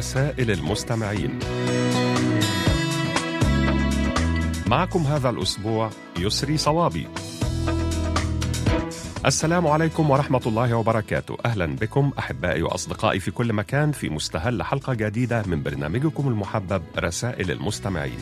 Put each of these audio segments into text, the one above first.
رسائل المستمعين. معكم هذا الأسبوع يسري صوابي. السلام عليكم ورحمة الله وبركاته. أهلا بكم أحبائي وأصدقائي في كل مكان في مستهل حلقة جديدة من برنامجكم المحبب رسائل المستمعين.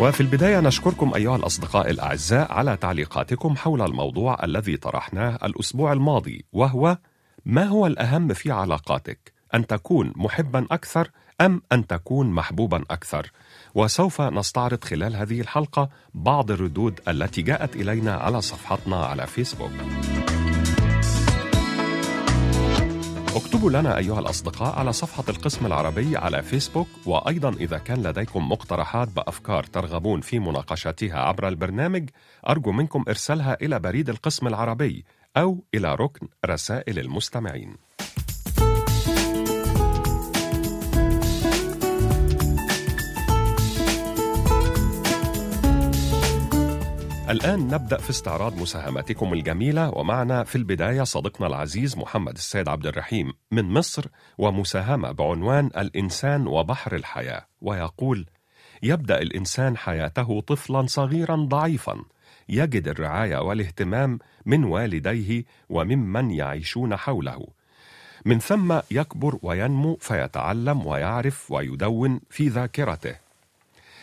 وفي البداية نشكركم أيها الأصدقاء الأعزاء على تعليقاتكم حول الموضوع الذي طرحناه الأسبوع الماضي وهو ما هو الأهم في علاقاتك؟ أن تكون محبا أكثر أم أن تكون محبوبا أكثر؟ وسوف نستعرض خلال هذه الحلقة بعض الردود التي جاءت إلينا على صفحتنا على فيسبوك. اكتبوا لنا أيها الأصدقاء على صفحة القسم العربي على فيسبوك وأيضا إذا كان لديكم مقترحات بأفكار ترغبون في مناقشتها عبر البرنامج أرجو منكم إرسالها إلى بريد القسم العربي أو إلى ركن رسائل المستمعين. الآن نبدأ في استعراض مساهماتكم الجميلة ومعنا في البداية صديقنا العزيز محمد السيد عبد الرحيم من مصر ومساهمة بعنوان الإنسان وبحر الحياة ويقول يبدأ الإنسان حياته طفلا صغيرا ضعيفا يجد الرعاية والاهتمام من والديه وممن يعيشون حوله. من ثم يكبر وينمو فيتعلم ويعرف ويدون في ذاكرته.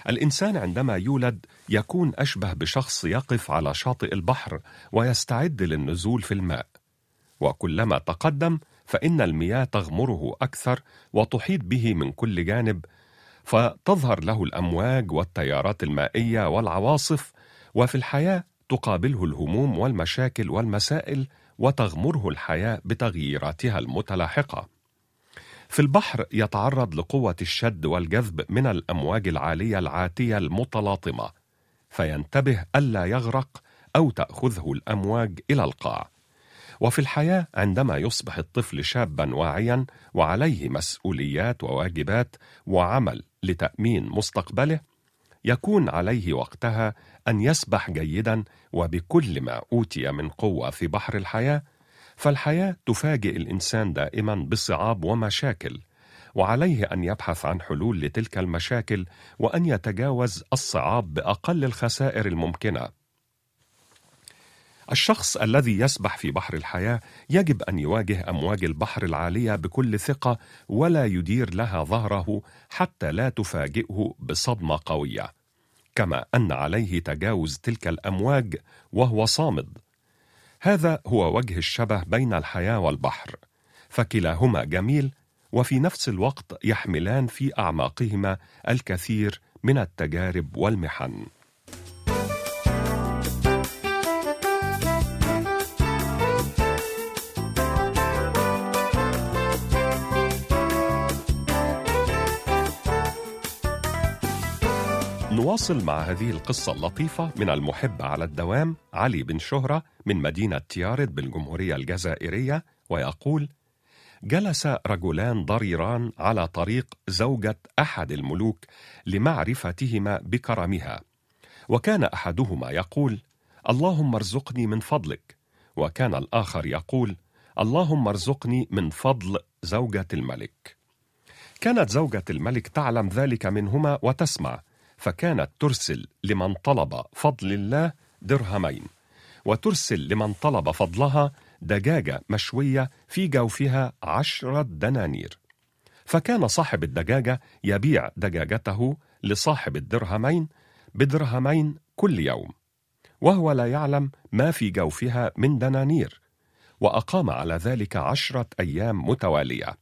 الإنسان عندما يولد يكون أشبه بشخص يقف على شاطئ البحر ويستعد للنزول في الماء. وكلما تقدم فإن المياه تغمره أكثر وتحيط به من كل جانب فتظهر له الأمواج والتيارات المائية والعواصف وفي الحياة تقابله الهموم والمشاكل والمسائل وتغمره الحياة بتغييراتها المتلاحقة. في البحر يتعرض لقوة الشد والجذب من الأمواج العالية العاتية المتلاطمة فينتبه ألا يغرق أو تأخذه الأمواج إلى القاع. وفي الحياة عندما يصبح الطفل شابا واعيا وعليه مسؤوليات وواجبات وعمل لتأمين مستقبله يكون عليه وقتها أن يسبح جيدا وبكل ما أوتي من قوة في بحر الحياة فالحياة تفاجئ الإنسان دائما بصعاب ومشاكل وعليه أن يبحث عن حلول لتلك المشاكل وأن يتجاوز الصعاب بأقل الخسائر الممكنة. الشخص الذي يسبح في بحر الحياة يجب أن يواجه أمواج البحر العالية بكل ثقة ولا يدير لها ظهره حتى لا تفاجئه بصدمة قوية. كما أن عليه تجاوز تلك الأمواج وهو صامد. هذا هو وجه الشبه بين الحياة والبحر. فكلاهما جميل وفي نفس الوقت يحملان في أعماقهما الكثير من التجارب والمحن. نواصل مع هذه القصة اللطيفة من المحب على الدوام علي بن شهرة من مدينة تيارد بالجمهورية الجزائرية ويقول: جلس رجلان ضريران على طريق زوجة أحد الملوك لمعرفتهما بكرمها، وكان أحدهما يقول: اللهم ارزقني من فضلك، وكان الآخر يقول: اللهم ارزقني من فضل زوجة الملك. كانت زوجة الملك تعلم ذلك منهما وتسمع، فكانت ترسل لمن طلب فضل الله درهمين وترسل لمن طلب فضلها دجاجة مشوية في جوفها عشرة دنانير. فكان صاحب الدجاجة يبيع دجاجته لصاحب الدرهمين بدرهمين كل يوم وهو لا يعلم ما في جوفها من دنانير وأقام على ذلك عشرة أيام متوالية.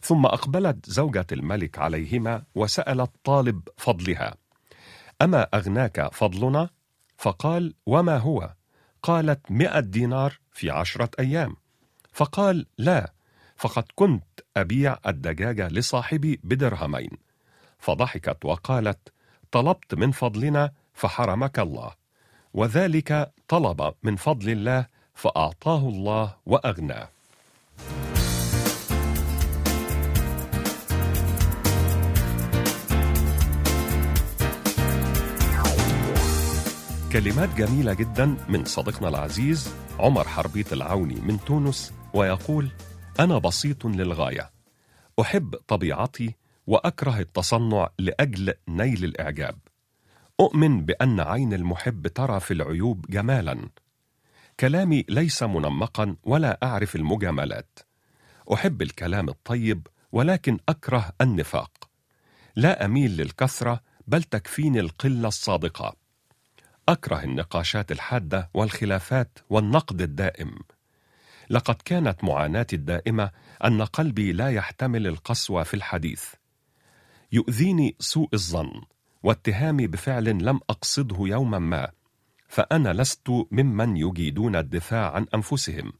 ثم أقبلت زوجة الملك عليهما وسألت طالب فضلها. أما أغناك فضلنا؟ فقال وما هو؟ قالت مئة دينار في عشرة أيام فقال لا فقد كنت أبيع الدجاجة لصاحبي بدرهمين فضحكت وقالت طلبت من فضلنا فحرمك الله وذلك طلب من فضل الله فأعطاه الله وأغناه كلمات جميلة جدا من صديقنا العزيز عمر حربيط العوني من تونس ويقول أنا بسيط للغاية. أحب طبيعتي وأكره التصنع لأجل نيل الإعجاب. أؤمن بأن عين المحب ترى في العيوب جمالا. كلامي ليس منمقا ولا أعرف المجاملات. أحب الكلام الطيب ولكن أكره النفاق. لا أميل للكثرة بل تكفيني القلة الصادقة. أكره النقاشات الحادة والخلافات والنقد الدائم. لقد كانت معاناتي الدائمة أن قلبي لا يحتمل القسوة في الحديث. يؤذيني سوء الظن واتهامي بفعل لم أقصده يوما ما فأنا لست ممن يجيدون الدفاع عن أنفسهم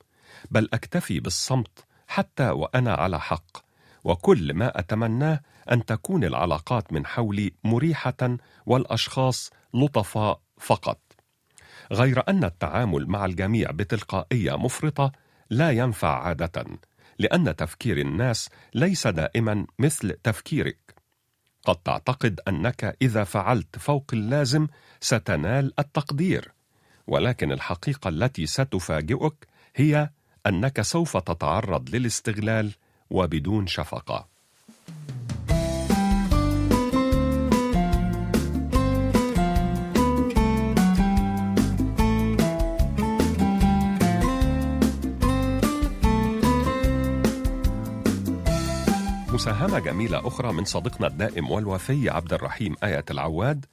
بل أكتفي بالصمت حتى وأنا على حق وكل ما أتمناه أن تكون العلاقات من حولي مريحة والأشخاص لطفاء فقط. غير أن التعامل مع الجميع بتلقائية مفرطة لا ينفع عادة لأن تفكير الناس ليس دائما مثل تفكيرك. قد تعتقد أنك إذا فعلت فوق اللازم ستنال التقدير ولكن الحقيقة التي ستفاجئك هي أنك سوف تتعرض للاستغلال وبدون شفقة. مساهمة جميلة أخرى من صديقنا الدائم والوفي عبد الرحيم آية العواد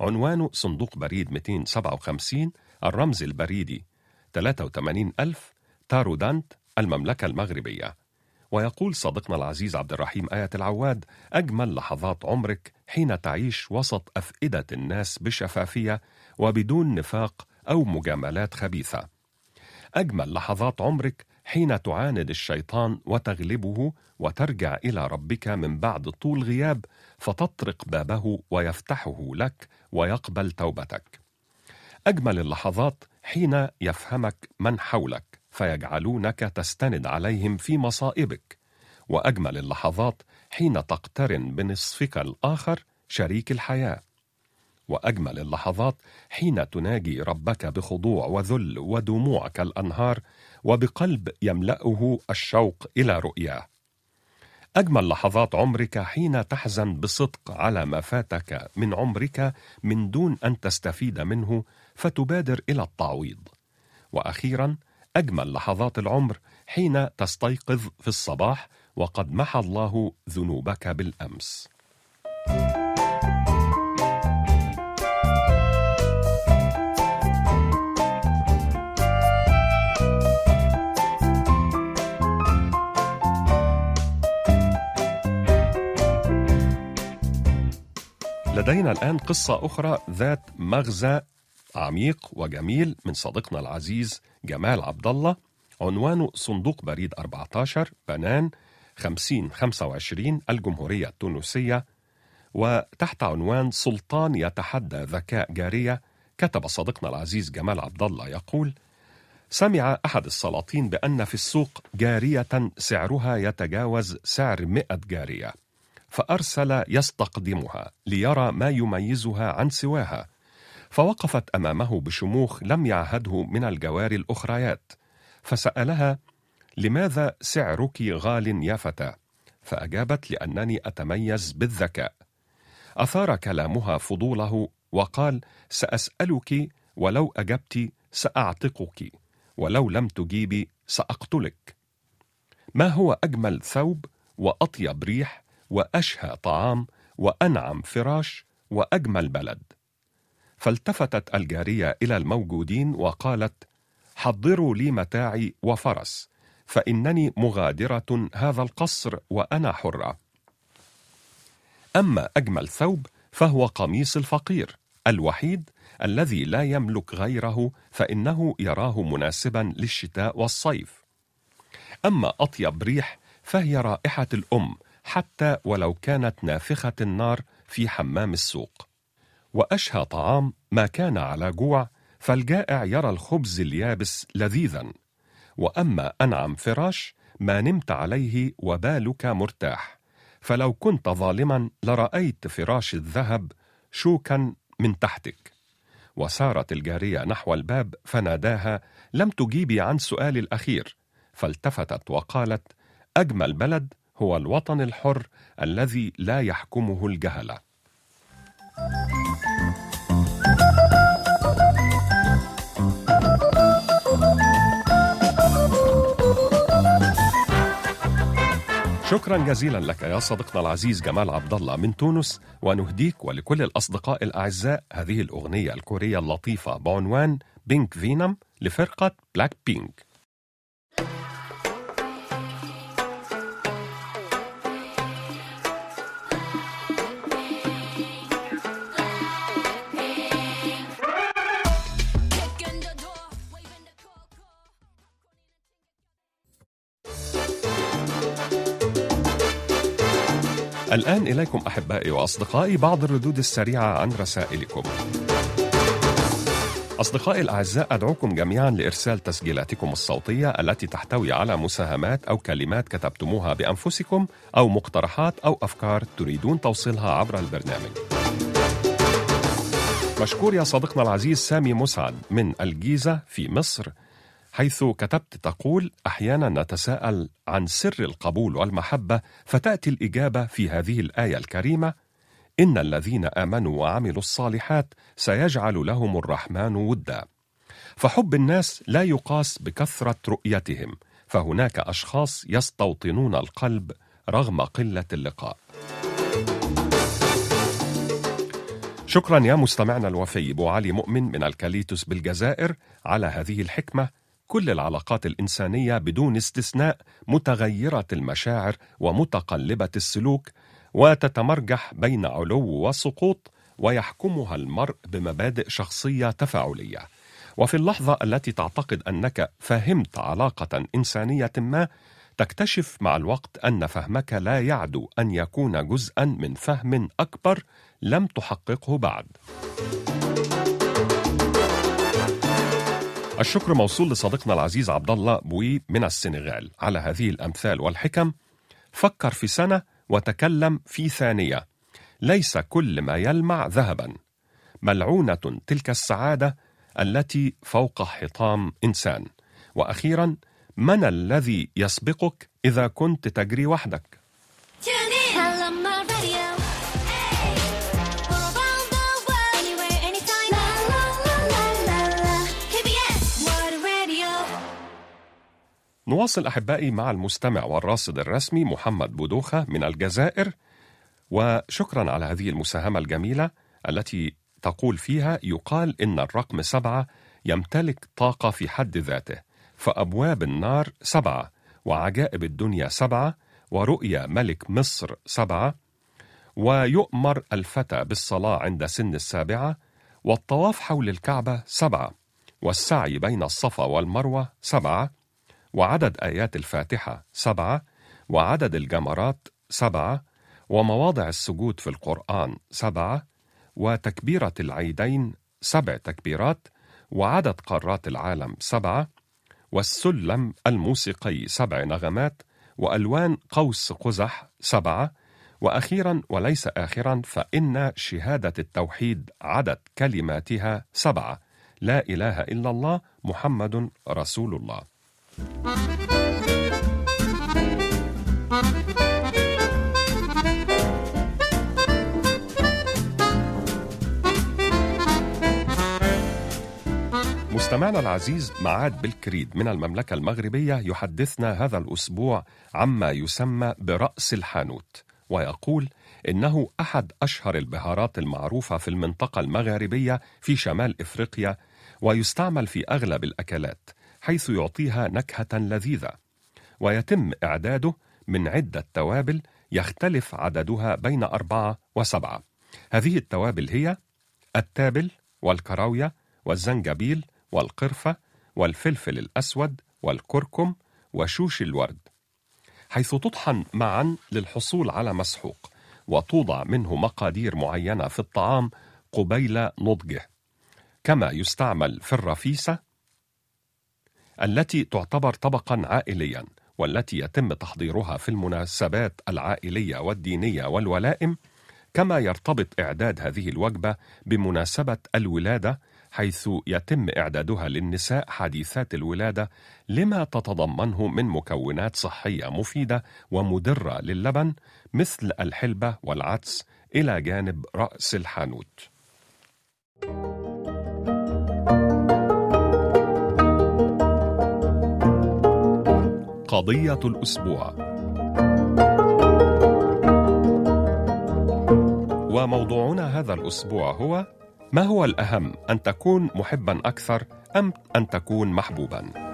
عنوانه صندوق بريد 257 الرمز البريدي 83000 تارودانت المملكة المغربية. ويقول صديقنا العزيز عبد الرحيم آية العواد أجمل لحظات عمرك حين تعيش وسط أفئدة الناس بشفافية وبدون نفاق أو مجاملات خبيثة. أجمل لحظات عمرك حين تعاند الشيطان وتغلبه وترجع إلى ربك من بعد طول غياب فتطرق بابه ويفتحه لك ويقبل توبتك. أجمل اللحظات حين يفهمك من حولك فيجعلونك تستند عليهم في مصائبك. وأجمل اللحظات حين تقترن بنصفك الآخر شريك الحياة. وأجمل اللحظات حين تناجي ربك بخضوع وذل ودموع كالانهار وبقلب يملأه الشوق إلى رؤياه أجمل لحظات عمرك حين تحزن بصدق على ما فاتك من عمرك من دون أن تستفيد منه فتبادر إلى التعويض. وأخيرا أجمل لحظات العمر حين تستيقظ في الصباح وقد محى الله ذنوبك بالأمس. thank you لدينا الآن قصة أخرى ذات مغزى عميق وجميل من صديقنا العزيز جمال عبد الله عنوانه صندوق بريد 14 بنان 5025 الجمهورية التونسية. وتحت عنوان سلطان يتحدى ذكاء جارية كتب صديقنا العزيز جمال عبد الله يقول سمع أحد السلاطين بأن في السوق جارية سعرها يتجاوز سعر مئة جارية. فأرسل يستقدمها ليرى ما يميزها عن سواها. فوقفت أمامه بشموخ لم يعهده من الجواري الأخريات. فسألها لماذا سعرك غال يا فتاة؟ فأجابت لأنني أتميز بالذكاء. أثار كلامها فضوله وقال سأسألك ولو أجبت سأعتقك ولو لم تجيبي سأقتلك. ما هو أجمل ثوب وأطيب ريح؟ وأشهى طعام وأنعم فراش وأجمل بلد. فالتفتت ألجارية إلى الموجودين وقالت حضروا لي متاعي وفرس فإنني مغادرة هذا القصر وأنا حرة. أما أجمل ثوب فهو قميص الفقير الوحيد الذي لا يملك غيره فإنه يراه مناسبا للشتاء والصيف. أما أطيب ريح فهي رائحة الأم حتى ولو كانت نافخة النار في حمام السوق. وأشهى طعام ما كان على جوع فالجائع يرى الخبز اليابس لذيذا. وأما أنعم فراش ما نمت عليه وبالك مرتاح. فلو كنت ظالما لرأيت فراش الذهب شوكا من تحتك. وسارت الجارية نحو الباب فناداها لم تجيبي عن سؤالي الأخير. فالتفتت وقالت أجمل بلد هو الوطن الحر الذي لا يحكمه الجهله شكرا جزيلا لك يا صديقنا العزيز جمال عبد الله من تونس ونهديك ولكل الأصدقاء الأعزاء هذه الأغنية الكورية اللطيفة بعنوان بينك فينم لفرقة بلاك بينك الآن إليكم أحبائي وأصدقائي بعض الردود السريعة عن رسائلكم. أصدقائي الأعزاء أدعوكم جميعا لإرسال تسجيلاتكم الصوتية التي تحتوي على مساهمات أو كلمات كتبتموها بأنفسكم أو مقترحات أو أفكار تريدون توصيلها عبر البرنامج. مشكور يا صديقنا العزيز سامي مسعد من الجيزة في مصر حيث كتبت تقول أحيانا نتساءل عن سر القبول والمحبة فتأتي الإجابة في هذه الآية الكريمة إن الذين آمنوا وعملوا الصالحات سيجعل لهم الرحمن ودا. فحب الناس لا يقاس بكثرة رؤيتهم فهناك أشخاص يستوطنون القلب رغم قلة اللقاء. شكرا يا مستمعنا الوفي أبو علي مؤمن من الكاليتوس بالجزائر على هذه الحكمة. كل العلاقات الإنسانية بدون استثناء متغيرة المشاعر ومتقلبة السلوك وتتمرجح بين علو وسقوط ويحكمها المرء بمبادئ شخصية تفاعلية. وفي اللحظة التي تعتقد أنك فهمت علاقة إنسانية ما تكتشف مع الوقت أن فهمك لا يعدو أن يكون جزءا من فهم أكبر لم تحققه بعد. الشكر موصول لصديقنا العزيز عبد الله بوي من السنغال. على هذه الأمثال والحكم فكر في سنة وتكلم في ثانية. ليس كل ما يلمع ذهبا. ملعونة تلك السعادة التي فوق حطام إنسان. وأخيرا من الذي يسبقك إذا كنت تجري وحدك؟ نواصل أحبائي مع المستمع والراصد الرسمي محمد بودوخة من الجزائر وشكرا على هذه المساهمة الجميلة التي تقول فيها يقال إن الرقم سبعة يمتلك طاقة في حد ذاته فأبواب النار سبعة وعجائب الدنيا سبعة ورؤيا ملك مصر سبعة ويؤمر الفتى بالصلاة عند سن السابعة والطواف حول الكعبة سبعة والسعي بين الصفا والمروة سبعة وعدد آيات الفاتحة سبعة وعدد الجمرات سبعة ومواضع السجود في القرآن سبعة وتكبيرة العيدين سبع تكبيرات وعدد قارات العالم سبعة والسلم الموسيقي سبع نغمات وألوان قوس قزح سبعة وأخيرا وليس آخرا فإن شهادة التوحيد عدد كلماتها سبعة. لا إله إلا الله محمد رسول الله. مستمعنا العزيز معاد بالكريد من المملكة المغربية يحدثنا هذا الأسبوع عما يسمى برأس الحانوت ويقول إنه أحد أشهر البهارات المعروفة في المنطقة المغاربية في شمال إفريقيا ويستعمل في أغلب الأكلات حيث يعطيها نكهة لذيذة. ويتم إعداده من عدة توابل يختلف عددها بين أربعة وسبعة. هذه التوابل هي التابل والكراوية والزنجبيل والقرفة والفلفل الأسود والكركم وشوش الورد. حيث تطحن معا للحصول على مسحوق وتوضع منه مقادير معينة في الطعام قبيل نضجه. كما يستعمل في الرفيسة التي تعتبر طبقا عائليا والتي يتم تحضيرها في المناسبات العائلية والدينية والولائم كما يرتبط إعداد هذه الوجبة بمناسبة الولادة حيث يتم إعدادها للنساء حديثات الولادة لما تتضمنه من مكونات صحية مفيدة ومدرة للبن مثل الحلبة والعدس إلى جانب رأس الحانوت. قضية الأسبوع وموضوعنا هذا الأسبوع هو ما هو الأهم أن تكون محبا أكثر أم أن تكون محبوبا؟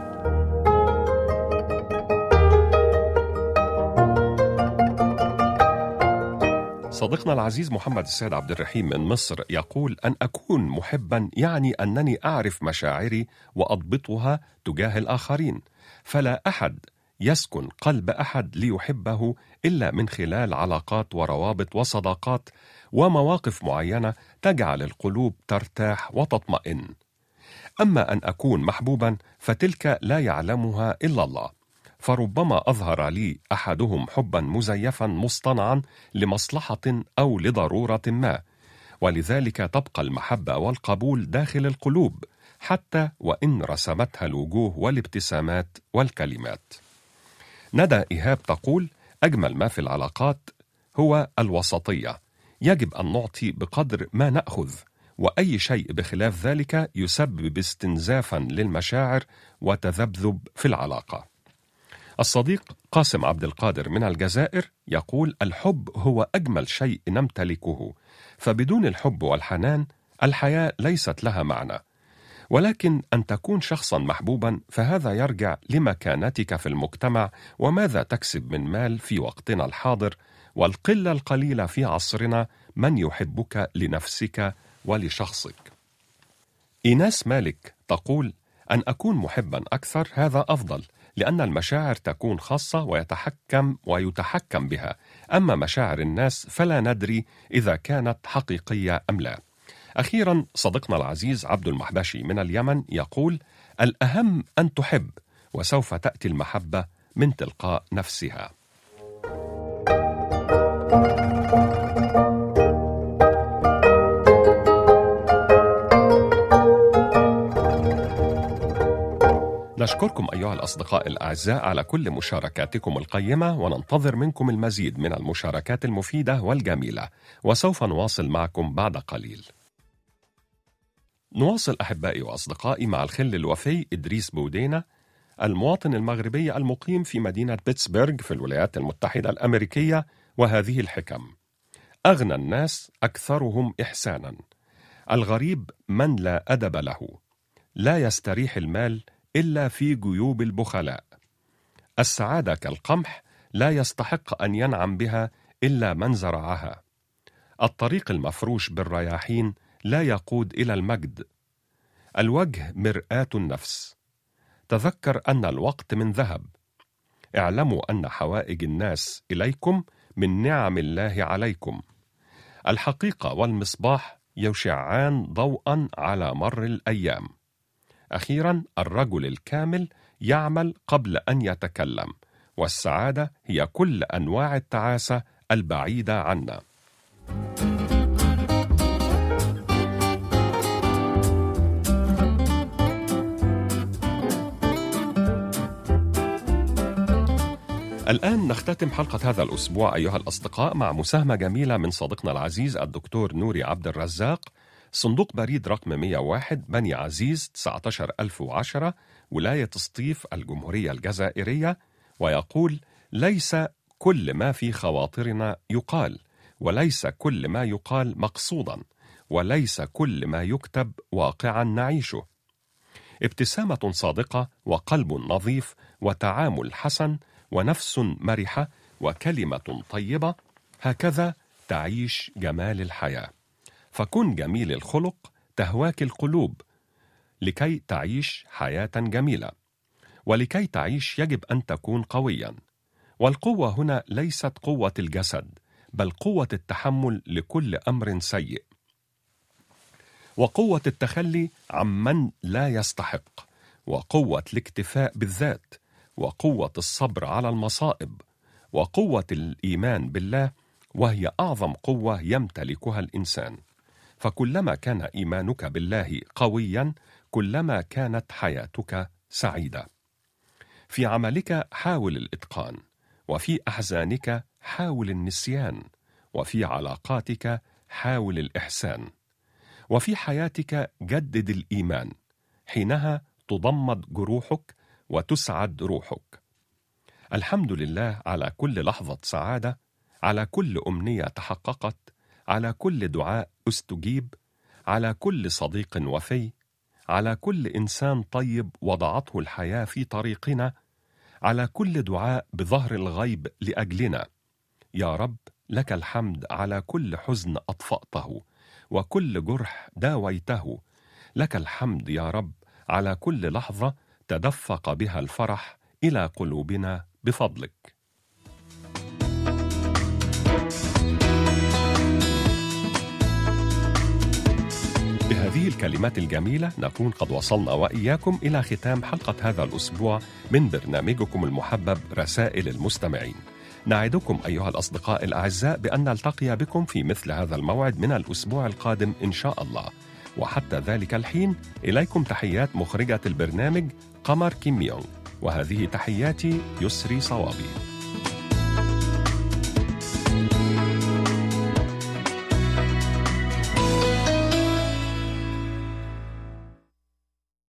صديقنا العزيز محمد السيد عبد الرحيم من مصر يقول أن أكون محبا يعني أنني أعرف مشاعري وأضبطها تجاه الآخرين فلا أحد يسكن قلب أحد ليحبه إلا من خلال علاقات وروابط وصداقات ومواقف معينة تجعل القلوب ترتاح وتطمئن. أما أن أكون محبوبا فتلك لا يعلمها إلا الله. فربما أظهر لي أحدهم حبا مزيفا مصطنعا لمصلحة أو لضرورة ما ولذلك تبقى المحبة والقبول داخل القلوب حتى وإن رسمتها الوجوه والابتسامات والكلمات. ندى إيهاب تقول أجمل ما في العلاقات هو الوسطية. يجب أن نعطي بقدر ما نأخذ وأي شيء بخلاف ذلك يسبب استنزافا للمشاعر وتذبذب في العلاقة. الصديق قاسم عبد القادر من الجزائر يقول الحب هو أجمل شيء نمتلكه فبدون الحب والحنان الحياة ليست لها معنى. ولكن أن تكون شخصا محبوبا فهذا يرجع لمكانتك في المجتمع وماذا تكسب من مال في وقتنا الحاضر والقلة القليلة في عصرنا من يحبك لنفسك ولشخصك. إيناس مالك تقول أن أكون محبا أكثر هذا أفضل لأن المشاعر تكون خاصة ويتحكم ويتحكم بها. أما مشاعر الناس فلا ندري إذا كانت حقيقية أم لا. أخيرا صديقنا العزيز عبد المحبشي من اليمن يقول الأهم أن تحب وسوف تأتي المحبة من تلقاء نفسها. نشكركم أيها الأصدقاء الأعزاء على كل مشاركاتكم القيمة وننتظر منكم المزيد من المشاركات المفيدة والجميلة وسوف نواصل معكم بعد قليل. نواصل أحبائي وأصدقائي مع الخل الوفي إدريس بودينا المواطن المغربي المقيم في مدينة بيتسبرغ في الولايات المتحدة الأمريكية وهذه الحكم. أغنى الناس أكثرهم إحسانا. الغريب من لا أدب له. لا يستريح المال إلا في جيوب البخلاء. السعادة كالقمح لا يستحق أن ينعم بها إلا من زرعها. الطريق المفروش بالرياحين لا يقود إلى المجد. الوجه مرآة النفس. تذكر أن الوقت من ذهب. اعلموا أن حوائج الناس إليكم من نعم الله عليكم. الحقيقة والمصباح يشعان ضوءا على مر الأيام. أخيرا الرجل الكامل يعمل قبل أن يتكلم والسعادة هي كل أنواع التعاسة البعيدة عنا. الآن نختتم حلقة هذا الأسبوع أيها الأصدقاء مع مساهمة جميلة من صديقنا العزيز الدكتور نوري عبد الرزاق صندوق بريد رقم 101 بني عزيز 19010 ولاية سطيف الجمهورية الجزائرية ويقول ليس كل ما في خواطرنا يقال وليس كل ما يقال مقصودا وليس كل ما يكتب واقعا نعيشه. ابتسامة صادقة وقلب نظيف وتعامل حسن ونفس مرحة وكلمة طيبة هكذا تعيش جمال الحياة. فكن جميل الخلق تهواك القلوب لكي تعيش حياة جميلة ولكي تعيش يجب أن تكون قويا. والقوة هنا ليست قوة الجسد بل قوة التحمل لكل أمر سيء. وقوة التخلي عمن لا يستحق وقوة الاكتفاء بالذات وقوة الصبر على المصائب وقوة الإيمان بالله وهي أعظم قوة يمتلكها الإنسان. فكلما كان إيمانك بالله قويا كلما كانت حياتك سعيدة. في عملك حاول الإتقان وفي أحزانك حاول النسيان وفي علاقاتك حاول الإحسان. وفي حياتك جدد الإيمان حينها تضمد جروحك وتسعد روحك. الحمد لله على كل لحظة سعادة على كل أمنية تحققت على كل دعاء استجيب على كل صديق وفي على كل إنسان طيب وضعته الحياة في طريقنا على كل دعاء بظهر الغيب لأجلنا. يا رب لك الحمد على كل حزن أطفأته وكل جرح داويته. لك الحمد يا رب على كل لحظة تدفق بها الفرح إلى قلوبنا بفضلك بهذه الكلمات الجميلة نكون قد وصلنا وإياكم إلى ختام حلقة هذا الأسبوع من برنامجكم المحبب رسائل المستمعين. نعدكم أيها الأصدقاء الأعزاء بأن نلتقي بكم في مثل هذا الموعد من الأسبوع القادم إن شاء الله. وحتى ذلك الحين إليكم تحيات مخرجة البرنامج قمر كيم يونغ وهذه تحياتي يسري صوابي.